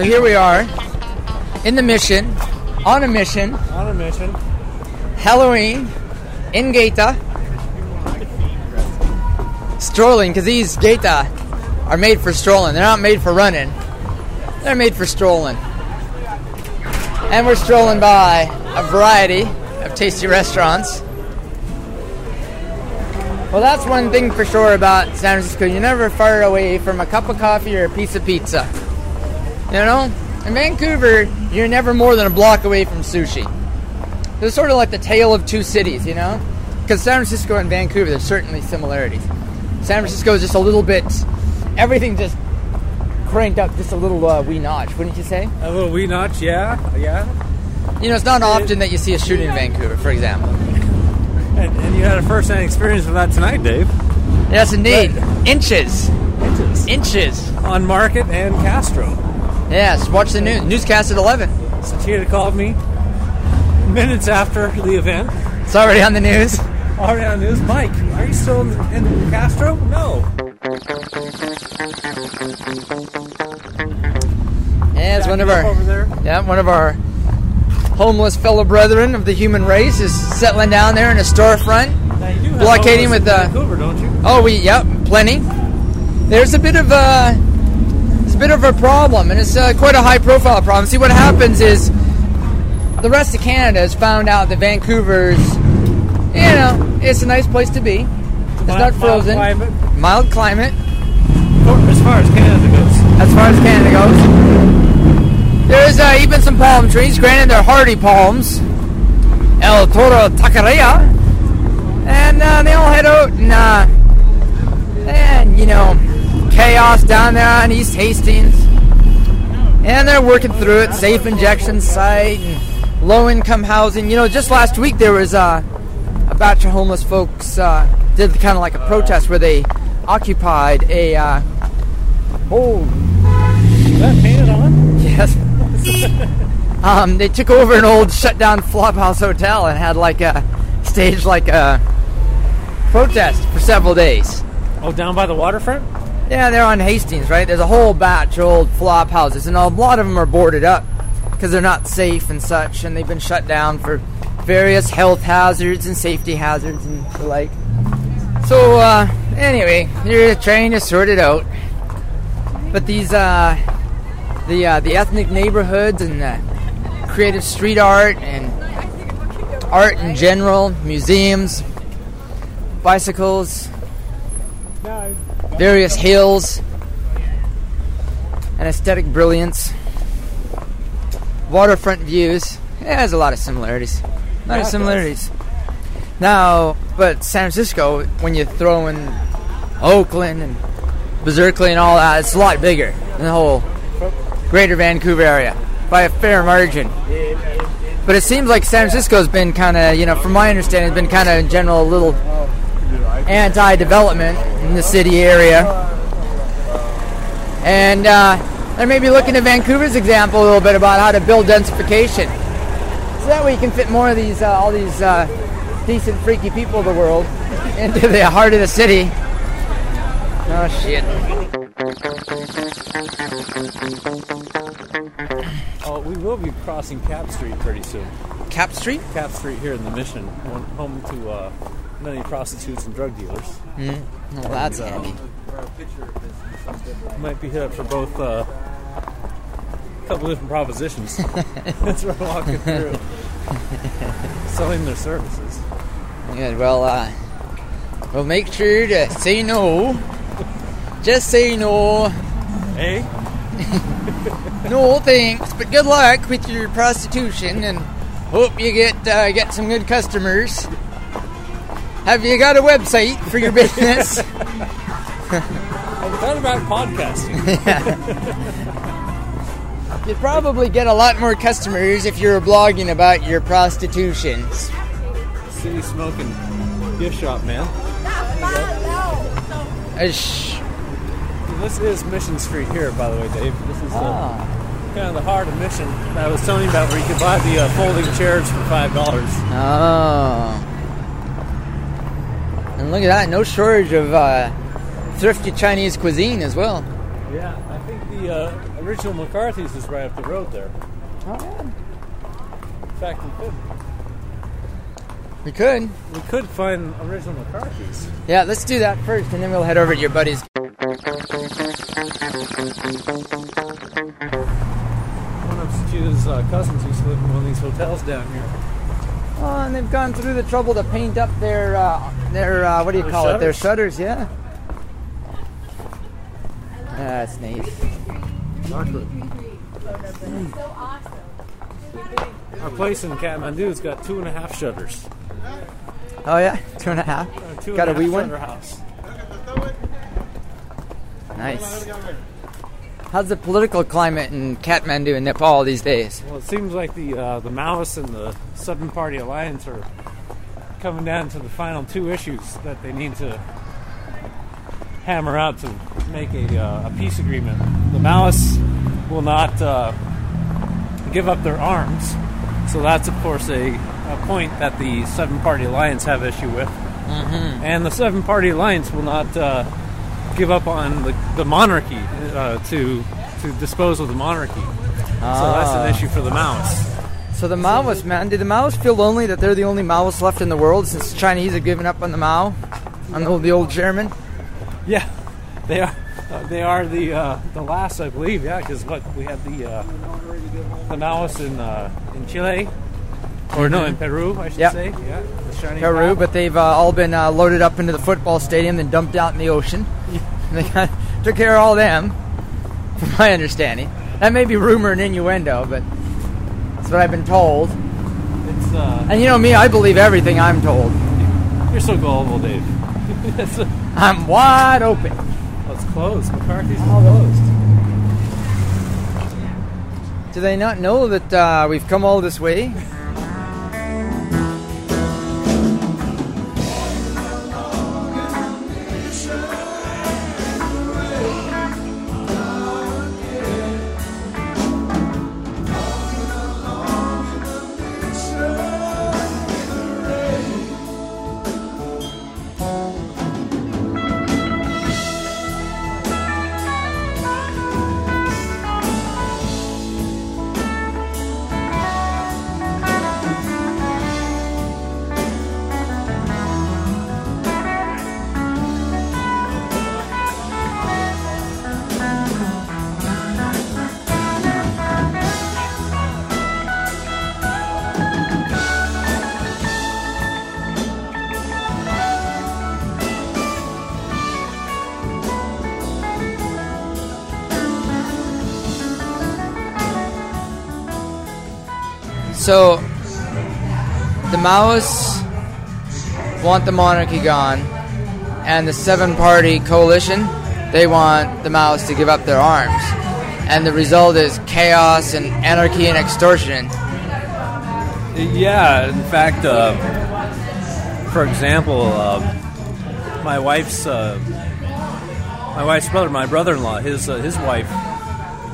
So here we are in the mission, on a mission, On a mission. Halloween, in Gaeta. Strolling, because these Gaeta are made for strolling. They're not made for running. They're made for strolling. And we're strolling by a variety of tasty restaurants. Well, that's one thing for sure about San Francisco. You're never far away from a cup of coffee or a piece of pizza. You know? In Vancouver, you're never more than a block away from sushi. It's sort of like the tale of two cities, you know? Because San Francisco and Vancouver, there's certainly similarities. San Francisco is just a little bit, everything just cranked up just a little uh, wee notch, wouldn't you say? A little wee notch, yeah, yeah. You know, it's not often that you see a shooting in Vancouver, for example. And, and you had a first-hand experience with that tonight, Dave. Yes, indeed. Inches. Inches. Inches. On Market and Castro. Yes, watch the news. Newscast at 11. Satira called me minutes after the event. It's already on the news. Already on the news. Mike, are you still in, in Castro? No. Yeah, it's one of our over there. yeah, one of our homeless fellow brethren of the human race is settling down there in a storefront. Now, you do have Blockading with, uh, Vancouver, don't you? Oh, we yep, plenty. There's a bit of a a bit of a problem, and it's uh, quite a high-profile problem. See, what happens is the rest of Canada has found out that Vancouver's, you know, it's a nice place to be. It's Mild- not frozen, Mild climate. mild climate As far as Canada goes. as far as Canada goes. There's uh, even some palm trees. Granted, they're hardy palms. El Toro Taqueria. And uh, they all head out and, uh, and, you know, chaos down there on East Hastings. And they're working through it. Safe injection site and low income housing. You know, just last week there was uh, a batch of homeless folks uh, did kind of like a protest where they occupied a. Uh, oh, Is that painted on? Yes. um, they took over an old shut down flophouse hotel and had like a stage like a protest for several days. Oh, down by the waterfront? Yeah, they're on Hastings, right? There's a whole batch of old flop houses, and a lot of them are boarded up because they're not safe and such, and they've been shut down for various health hazards and safety hazards and the like. So, uh, anyway, you're trying to sort it out. But these, uh, the uh, the ethnic neighborhoods and creative street art and art in general, museums, bicycles, various hills, and aesthetic brilliance, waterfront views. It has a lot of similarities. A lot Yeah, of similarities. Now, but San Francisco, when you throw in Oakland and Berkeley and all that, it's a lot bigger than the whole greater Vancouver area by a fair margin. But it seems like San Francisco's been kind of, you know, from my understanding, has been kind of in general a little anti-development in the city area. And uh, they're maybe looking at Vancouver's example a little bit about how to build densification. So that way you can fit more of these, uh, all these uh, decent, freaky people of the world into the heart of the city. Oh shit. Oh, we will be crossing Capp Street pretty soon. Capp Street? Capp Street here in the Mission, home to uh, many prostitutes and drug dealers. Mm. Well, that's And, uh, handy. Might be hit up for both uh, a couple different propositions. That's what we're walking through. Selling their services. Good. Well, uh, we'll make sure to say no. Just say no. Hey, No thanks, but good luck with your prostitution, and hope you get uh, get some good customers. Have you got a website for your business? I thought about podcasting. You'd probably get a lot more customers if you were blogging about your prostitutions. City smoking gift shop, man. Ish. This is Mission Street here, by the way, Dave. This is uh, Ah. kind of the heart of Mission that I was telling you about, where you could buy the uh, folding chairs for five dollars. Oh. And look at that, no shortage of uh, thrifty Chinese cuisine as well. Yeah, I think the uh, original McCarthy's is right up the road there. Oh yeah. In fact, we could We could. we could find original McCarthy's. Yeah, let's do that first, and then we'll head over to your buddies. One of Steve's uh, cousins used to live in one of these hotels down here. Oh, and they've gone through the trouble to paint up their uh, their uh, what do you Their call it? Their shutters? shutters, yeah. That's nice. Our place in Kathmandu's got two and a half shutters. Oh yeah, two and a half. Uh, two Got a and a wee one. house. Nice. How's the political climate in Kathmandu and Nepal these days? Well, it seems like the uh, the Maoists and the Seven Party Alliance are coming down to the final two issues that they need to hammer out to make a, uh, a peace agreement. The Maoists will not uh, give up their arms, so that's of course a, a point that the Seven Party Alliance have issue with, mm-hmm. and the Seven Party Alliance will not uh, give up on the, the monarchy uh, to to dispose of the monarchy. So that's Ah. an issue for the Maoists. So the Maoists, man, do the Maoists feel lonely that they're the only Maoists left in the world since the Chinese have given up on the Mao, on the old, the old Chairman? Yeah, they are. Uh, they are the uh, the last, I believe. Yeah, because what we had the uh, the Maoists in uh, in Chile, or no, in Peru, I should Yep. say. Yeah, the Peru, but they've uh, all been uh, loaded up into the football stadium and dumped out in the ocean. they got, took care of all them, from my understanding. That may be rumor and innuendo, but that's what I've been told. it's uh, And you know me, I believe everything I'm told. you're so gullible, Dave. I'm wide open. well, it's closed. McCarthy's is closed. Do they not know that uh, we've come all this way? So, the Maoists want the monarchy gone, and the seven party coalition, they want the Maoists to give up their arms. And the result is chaos and anarchy and extortion. Yeah, in fact, uh, for example, uh, my wife's uh, my wife's brother, my brother-in-law, his uh, his wife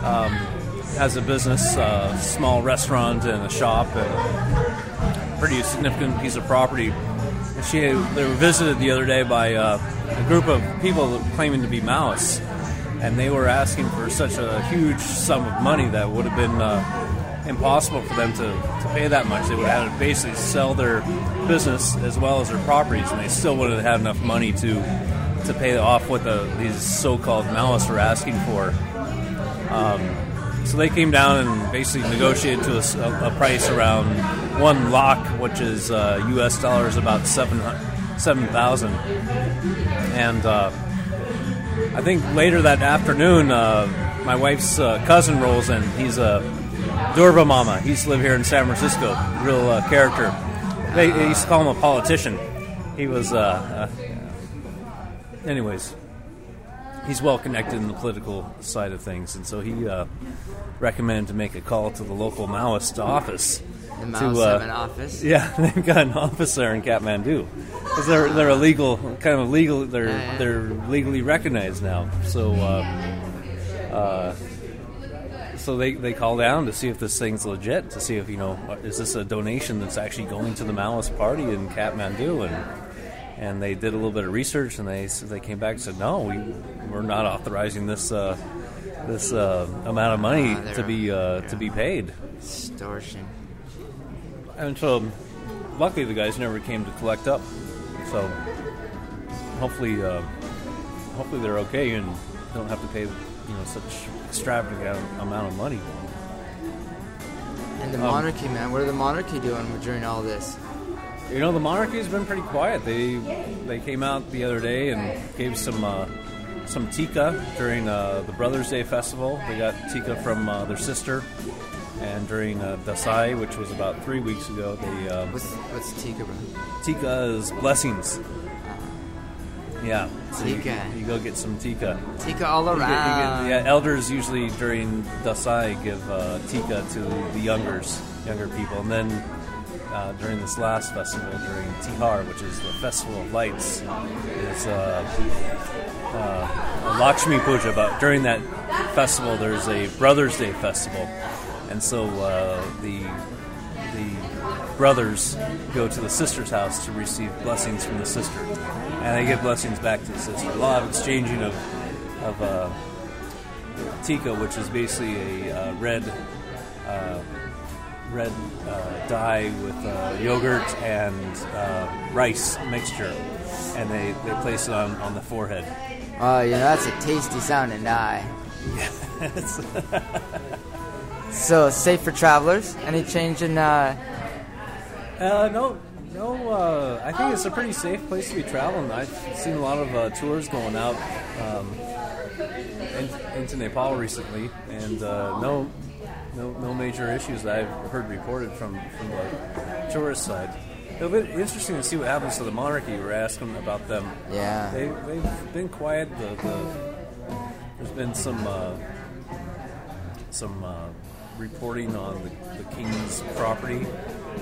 um, has a business, uh, small restaurant and a shop, and pretty significant piece of property. She they were visited the other day by uh, a group of people claiming to be Maoists, and they were asking for such a huge sum of money that would have been. Uh, impossible for them to, to pay that much. They would have had to basically sell their business as well as their properties, and they still wouldn't have had enough money to to pay off what the, these so-called Maoists were asking for. Um, so they came down and basically negotiated to a price around one lakh, which is uh, U.S. dollars about seven seven thousand, and. Uh, I think later that afternoon, uh, my wife's uh, cousin rolls in. He's a Durba Mama. He used to live here in San Francisco. Real uh, character. They, they used to call him a politician. He was, uh, anyways, he's well connected in the political side of things, and so he uh, recommended to make a call to the local Maoist office. The to, Maoists uh, have an office. Yeah, they've got an office there in Kathmandu. 'Cause they're they're a legal kind of legal. They're Yeah, yeah. they're legally recognized now. So uh, uh, so they they call down to see if this thing's legit. To see if you know is this a donation that's actually going to the Maoist party in Kathmandu and. And they did a little bit of research, and they they came back and said, no, we we're not authorizing this uh, this uh, amount of money Ah, to be uh, to be paid. Extortion. And so, luckily, the guys never came to collect up. So, hopefully, uh, hopefully they're okay and don't have to pay, you know, such extravagant amount of money. And the Um, monarchy, man. What are the monarchy doing during all this? You know, the monarchy's been pretty quiet. They they came out the other day and gave some uh, some tika during uh, the Brothers' Day festival. They got tika from uh, their sister, and during uh, Dasai, which was about three weeks ago, they uh, What's what's Tika, bro? tika is blessings. Yeah, so you- Tika. You, go get some tika. Tika all You get- you around. get- yeah, elders usually during Dasai give uh, tika to the youngers, younger people, and then uh, during this last festival, during Tihar, which is the Festival of Lights, is uh, uh, Lakshmi Puja. But during that festival, there's a Brothers' Day festival, and so uh, the the brothers go to the sister's house to receive blessings from the sister, and they give blessings back to the sister. A lot of exchanging of of uh, tika, which is basically a uh, red red uh, dye with uh, yogurt and uh, rice mixture, and they, they place it on, on the forehead. Oh, you know that's a tasty sounding dye. Yes. so safe for travelers. Any change in? Uh, Uh, no, no. Uh, I think it's a pretty safe place to be traveling. I've seen a lot of uh, tours going out um, in, into Nepal recently, and uh, no, no, no major issues that I've heard reported from from the tourist side. It'll be interesting to see what happens to the monarchy. We're asking about them. yeah. They, they've been quiet. The, the, there's been some uh, some uh, reporting on the, the king's property,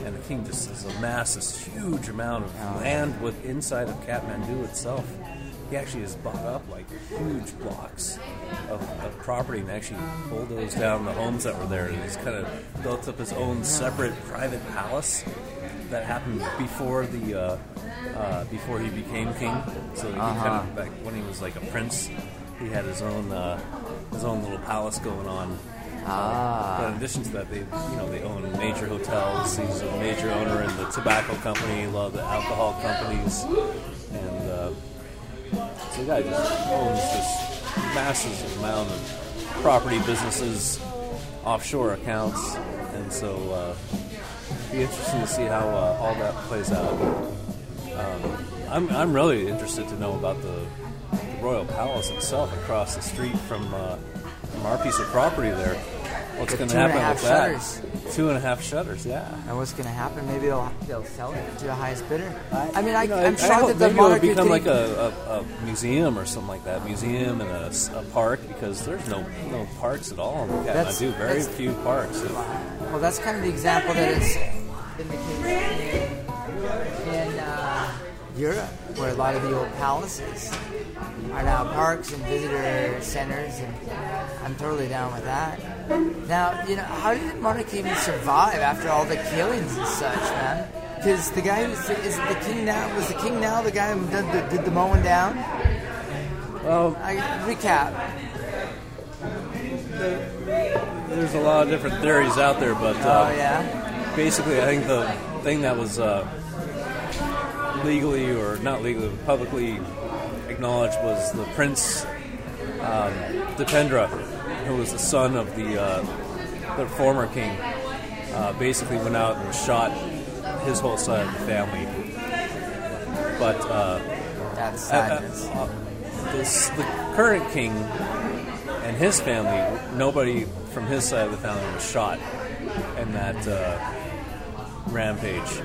and the king just has amassed this huge amount of land with inside of Kathmandu itself. He actually has bought up like huge blocks of, of property and actually bulldozed down the homes that were there, and he's kind of built up his own separate private palace that happened before the uh, uh, before he became king. So he kind Uh-huh. of back when he was like a prince, he had his own uh, his own little palace going on. Ah. But in addition to that, they you know they own major hotels. He's a major owner in the tobacco company, a lot of the alcohol companies, the guy just owns this massive amount of property, businesses, offshore accounts, and so uh, be interesting to see how uh, all that plays out. Um, I'm I'm really interested to know about the, the royal palace itself across the street from uh, from our piece of property there. What's going to two and a happen half with that? shutters. Two and a half shutters, yeah. And what's going to happen? Maybe they'll they'll sell it to the highest bidder. I, mean, I, I'm I shocked hope that the maybe it'll become like a, a, a museum or something like that. Museum and a, a, park because there's no no parks at all in That's- Kathmandu. Very that's- few parks. Well, that's kind of the example that it's been the case in, in uh, Europe, where a lot of the old palaces are now parks and visitor centers, and I'm totally down with that. Now, you know, how did the monarchy even survive after all the killings and such, man? Because the guy who's is the king now was the king now the guy who did the, did the mowing down. Well, I recap. there's a lot of different theories out there, but uh, Oh yeah. basically, I think the thing that was uh, legally or not legally, but publicly acknowledged was the Prince um, Dipendra, who was the son of the uh, the former king. Uh, basically, went out and shot his whole side of the family. But uh, That's uh, uh, sadness. uh, this, the current king and his family, nobody from his side of the family was shot in that uh, rampage.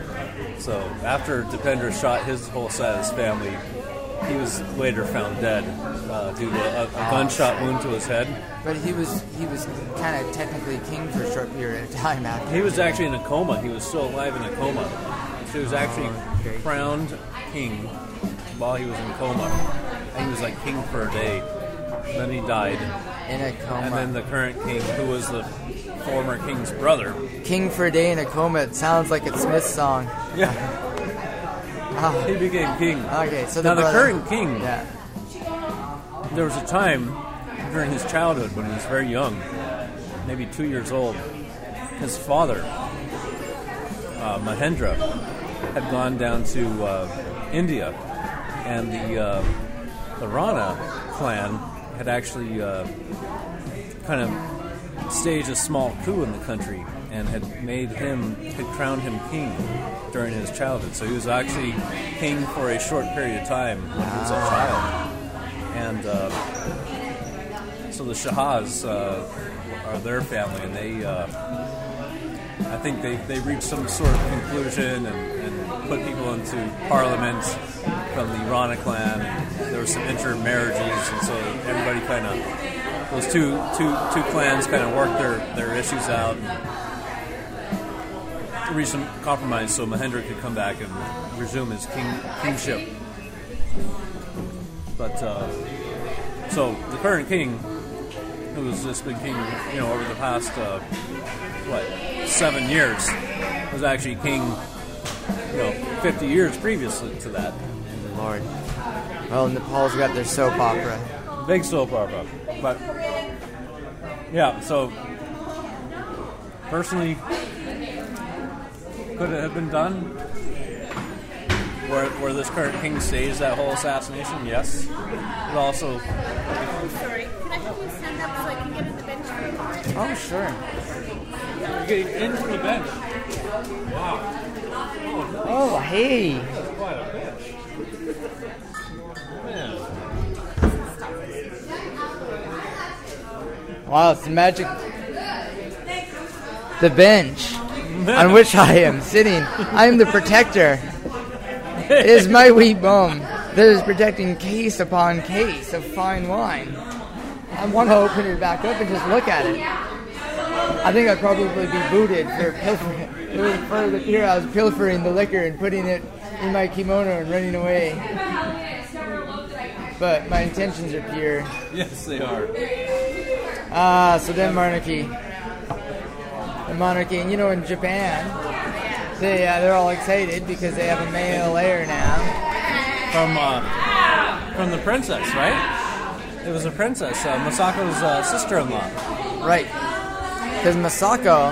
So after Dipendra shot his whole side of his family, he was later found dead uh, due to a, a gunshot wound to his head. But he was he was kind of technically king for a short period of time after. He was actually in a coma. He was still alive in a coma. So he was actually okay. crowned king while he was in coma. And he was like king for a day. Then he died. in a coma. And then the current king, who was the former king's brother, king for a day in a coma. It sounds like a Smith song. yeah, Oh. He became king. Okay, so now the current king. Yeah. There was a time during his childhood when he was very young, maybe two years old. His father, uh, Mahendra, had gone down to uh, India, and the uh, the Rana clan had actually uh, kind of staged a small coup in the country and had made him had crowned him king during his childhood. So he was actually king for a short period of time when he was a child, and. Uh, so the Shahas uh, are their family, and they, uh, I think they, they reached some sort of conclusion and, and put people into parliament from the Rana clan. And there were some intermarriages, and so everybody kind of those two two two clans kind of worked their, their issues out. And some compromise so Mahendra could come back and resume his king, kingship. But uh, so the current king who has just been king, you know, over the past uh, what seven years, was actually king, you know, 50 years previously to that. Lord. Well, Nepal's got their soap opera. Big soap opera, but yeah. So personally, could it have been done? Where, where this current king stays that whole assassination, yes. But also, Sorry, can I have you stand up so I can get on the bench for a moment? Oh, sure. getting into the bench. Wow, Oh, hey. quite a bench. Man. Wow, it's the magic. The bench on which I am sitting. I am the protector. It is my wheat bum that is protecting case upon case of fine wine. I want to open it back up and just look at it. I think I'd probably be booted for pilfering. For the fear I was pilfering the liquor and putting it in my kimono and running away. But my intentions are pure. Yes, they are. Ah, so then monarchy. Monarchy, and you know, in Japan, they uh, they're all excited because they have a male heir now. from uh, from the princess, right? It was a princess, uh, Masako's uh, sister-in-law. Right. Because Masako,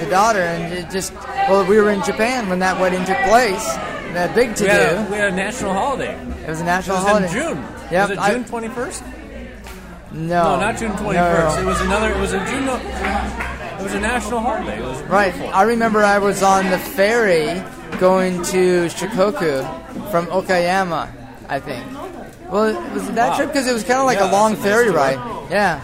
the daughter, and it just well, we were in Japan when that wedding took place. That big to We do. we had a national holiday. It was a national It was holiday. in June. Yep, was it June twenty first? No, No, not June no, no, no. It was another. It was a June. It was a national holiday. It was Right. I remember I was on the ferry going to Shikoku from Okayama, I think. Well, it was that Wow. trip because it was kind of like Yeah, a long a nice ferry tour. ride. Yeah.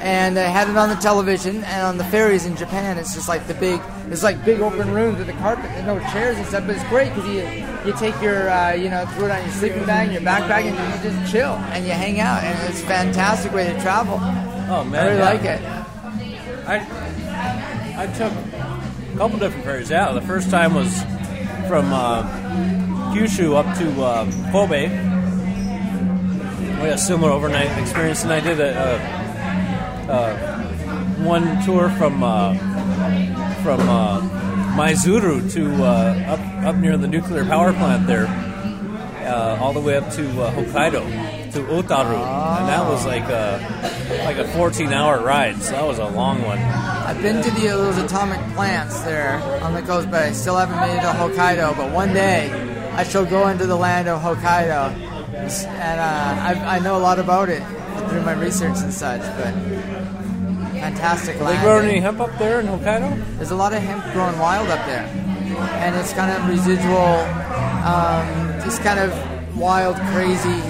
And they had it on the television, and on the ferries in Japan, it's just like the big, it's like big open rooms with a carpet and no chairs and stuff. But it's great because you you take your, uh, you know, throw it on your sleeping bag, and your backpack, and you just chill and you hang out, and it's a fantastic way to travel. Oh man, I really yeah. like it. I I took a couple different ferries. Yeah, the first time was from uh, Kyushu up to uh, Kobe. We had a similar overnight experience, and I did a, a, a one tour from uh, from uh, Maizuru to uh, up up near the nuclear power plant there, uh, all the way up to uh, Hokkaido to Otaru, and that was like a like a 14 hour ride. So that was a long one. I've been to the, those atomic plants there on the coast, but I still haven't made it to Hokkaido. But one day, I shall go into the land of Hokkaido, and uh, I, I know a lot about it through my research and such. But fantastic land. They grow any hemp up there in Hokkaido? There's a lot of hemp growing wild up there, and it's kind of residual, um, just kind of wild, crazy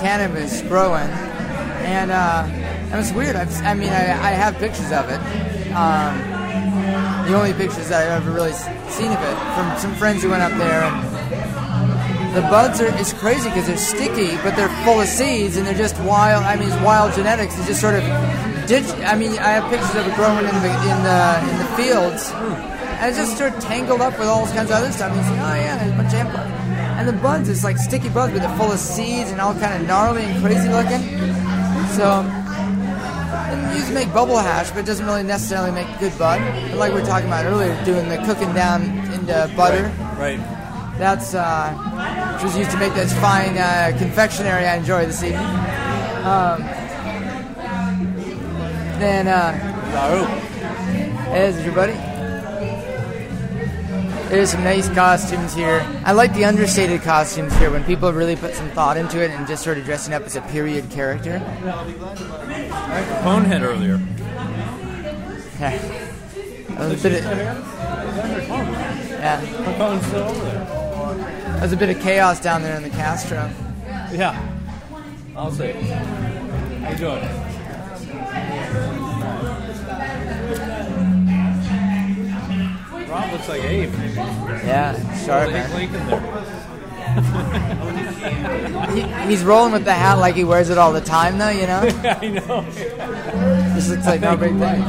cannabis growing, and uh, and it's weird. I've, I mean, I, I have pictures of it. Um, the only pictures that I've ever really seen of it from some friends who went up there. And the buds are it's crazy because they're sticky, but they're full of seeds and they're just wild. I mean, it's wild genetics. It's just sort of dig. I mean, I have pictures of it growing in the in the in the fields, and it's just sort of tangled up with all kinds of other stuff. And you say, oh yeah, there's a bunch of. And the buds, it's like sticky buds, but they're full of seeds and all kind of gnarly and crazy looking. So. To make bubble hash, but it doesn't really necessarily make good bud. But like we were talking about earlier, doing the cooking down into butter. Right. That's uh, which was used to make this fine uh, confectionery I enjoy this evening. Um, then uh, there's your buddy. There's some nice costumes here. I like the understated costumes here when people really put some thought into it and just sort of dressing up as a period character. Bonehead earlier. Yeah. That was a bit of, yeah. Capone's still over there. That was a bit of chaos down there in the Castro. Yeah. I'll say. How you doing? Looks like Abe. Yeah, sharp Abe man. Lincoln there. He, he's rolling with the hat like he wears it all the time, though. You know, I know. just looks like no big thing.